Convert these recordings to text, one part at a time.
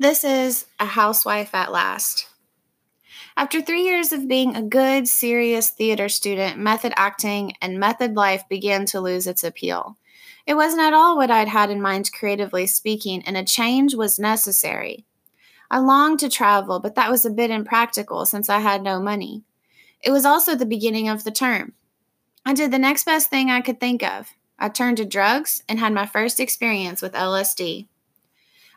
This is A Housewife at Last. After three years of being a good, serious theater student, method acting and method life began to lose its appeal. It wasn't at all what I'd had in mind creatively speaking, and a change was necessary. I longed to travel, but that was a bit impractical since I had no money. It was also the beginning of the term. I did the next best thing I could think of. I turned to drugs and had my first experience with LSD.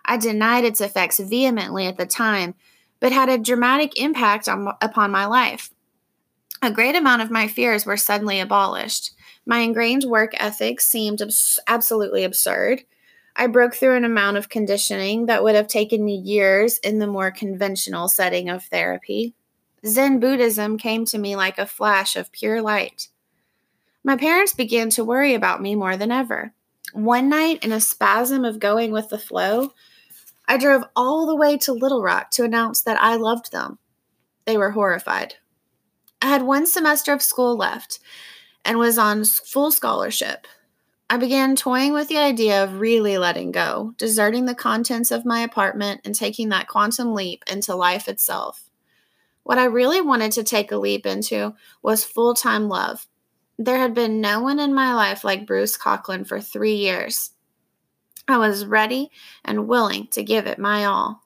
I denied its effects vehemently at the time, but had a dramatic impact on, upon my life. A great amount of my fears were suddenly abolished. My ingrained work ethic seemed abs- absolutely absurd. I broke through an amount of conditioning that would have taken me years in the more conventional setting of therapy. Zen Buddhism came to me like a flash of pure light. My parents began to worry about me more than ever. One night, in a spasm of going with the flow, I drove all the way to Little Rock to announce that I loved them. They were horrified. I had one semester of school left and was on full scholarship. I began toying with the idea of really letting go, deserting the contents of my apartment, and taking that quantum leap into life itself. What I really wanted to take a leap into was full time love. There had been no one in my life like Bruce Conklin for three years. I was ready and willing to give it my all.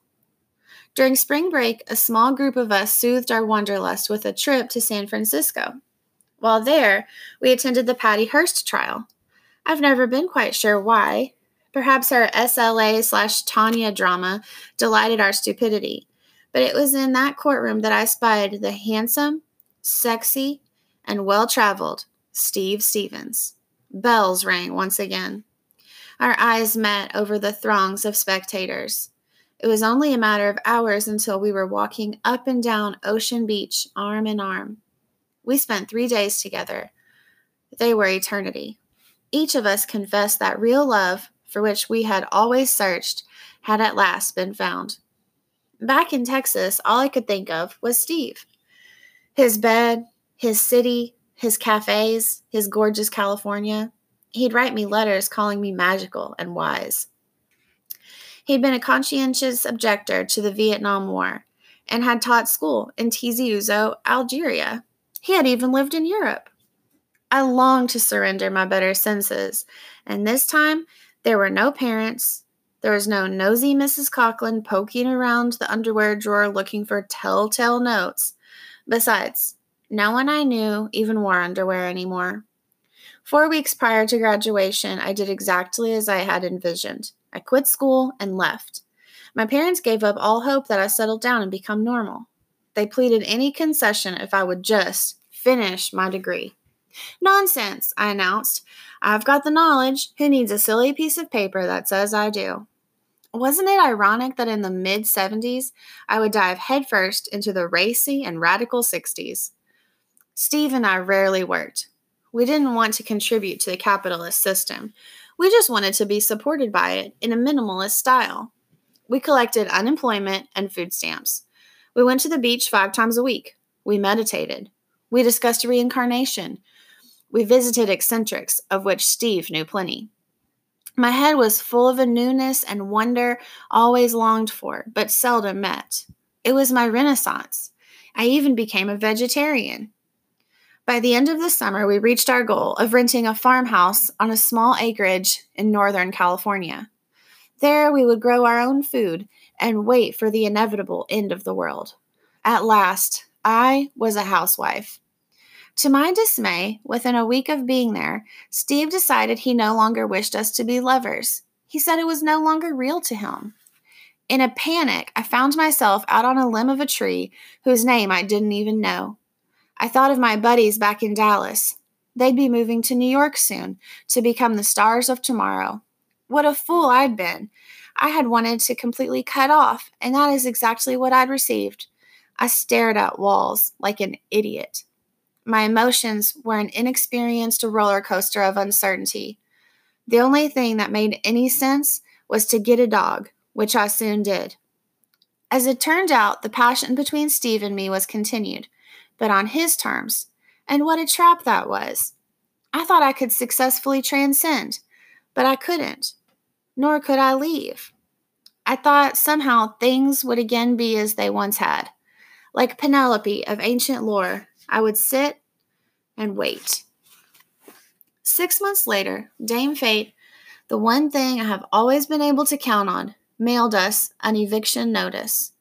During spring break, a small group of us soothed our wanderlust with a trip to San Francisco. While there, we attended the Patty Hearst trial. I've never been quite sure why. Perhaps our SLA slash Tanya drama delighted our stupidity, but it was in that courtroom that I spied the handsome, sexy, and well traveled Steve Stevens. Bells rang once again. Our eyes met over the throngs of spectators. It was only a matter of hours until we were walking up and down Ocean Beach, arm in arm. We spent three days together. They were eternity. Each of us confessed that real love, for which we had always searched, had at last been found. Back in Texas, all I could think of was Steve. His bed, his city, his cafes, his gorgeous California. He'd write me letters calling me magical and wise. He'd been a conscientious objector to the Vietnam War and had taught school in Tizi Ouzou, Algeria. He had even lived in Europe. I longed to surrender my better senses, and this time there were no parents. There was no nosy Mrs. Conklin poking around the underwear drawer looking for telltale notes. Besides, no one I knew even wore underwear anymore. Four weeks prior to graduation, I did exactly as I had envisioned. I quit school and left. My parents gave up all hope that I settled down and become normal. They pleaded any concession if I would just finish my degree. Nonsense, I announced. I've got the knowledge. Who needs a silly piece of paper that says I do? Wasn't it ironic that in the mid 70s, I would dive headfirst into the racy and radical 60s? Steve and I rarely worked. We didn't want to contribute to the capitalist system. We just wanted to be supported by it in a minimalist style. We collected unemployment and food stamps. We went to the beach five times a week. We meditated. We discussed reincarnation. We visited eccentrics, of which Steve knew plenty. My head was full of a newness and wonder always longed for, but seldom met. It was my renaissance. I even became a vegetarian. By the end of the summer, we reached our goal of renting a farmhouse on a small acreage in Northern California. There, we would grow our own food and wait for the inevitable end of the world. At last, I was a housewife. To my dismay, within a week of being there, Steve decided he no longer wished us to be lovers. He said it was no longer real to him. In a panic, I found myself out on a limb of a tree whose name I didn't even know. I thought of my buddies back in Dallas. They'd be moving to New York soon to become the stars of tomorrow. What a fool I'd been. I had wanted to completely cut off, and that is exactly what I'd received. I stared at walls like an idiot. My emotions were an inexperienced roller coaster of uncertainty. The only thing that made any sense was to get a dog, which I soon did. As it turned out, the passion between Steve and me was continued but on his terms. And what a trap that was. I thought I could successfully transcend, but I couldn't, nor could I leave. I thought somehow things would again be as they once had. Like Penelope of ancient lore, I would sit and wait. Six months later, Dame Fate, the one thing I have always been able to count on, mailed us an eviction notice.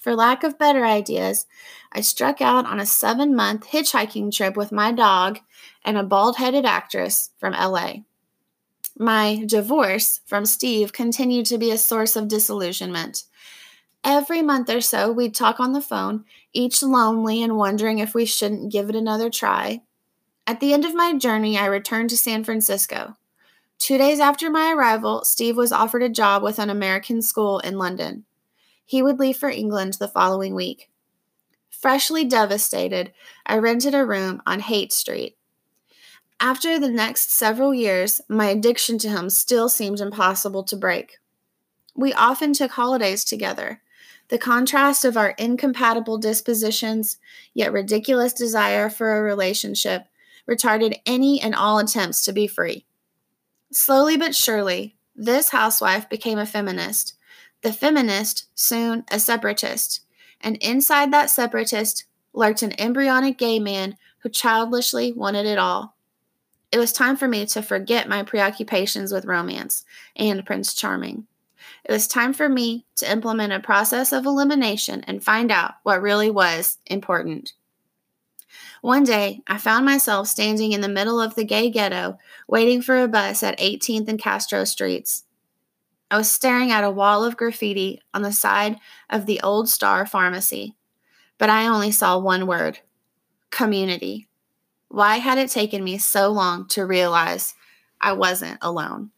For lack of better ideas, I struck out on a seven month hitchhiking trip with my dog and a bald headed actress from LA. My divorce from Steve continued to be a source of disillusionment. Every month or so, we'd talk on the phone, each lonely and wondering if we shouldn't give it another try. At the end of my journey, I returned to San Francisco. Two days after my arrival, Steve was offered a job with an American school in London. He would leave for England the following week. Freshly devastated, I rented a room on Haight Street. After the next several years, my addiction to him still seemed impossible to break. We often took holidays together. The contrast of our incompatible dispositions, yet ridiculous desire for a relationship, retarded any and all attempts to be free. Slowly but surely, this housewife became a feminist, the feminist soon a separatist, and inside that separatist lurked an embryonic gay man who childishly wanted it all. It was time for me to forget my preoccupations with romance and Prince Charming. It was time for me to implement a process of elimination and find out what really was important. One day, I found myself standing in the middle of the gay ghetto, waiting for a bus at 18th and Castro Streets. I was staring at a wall of graffiti on the side of the Old Star Pharmacy, but I only saw one word community. Why had it taken me so long to realize I wasn't alone?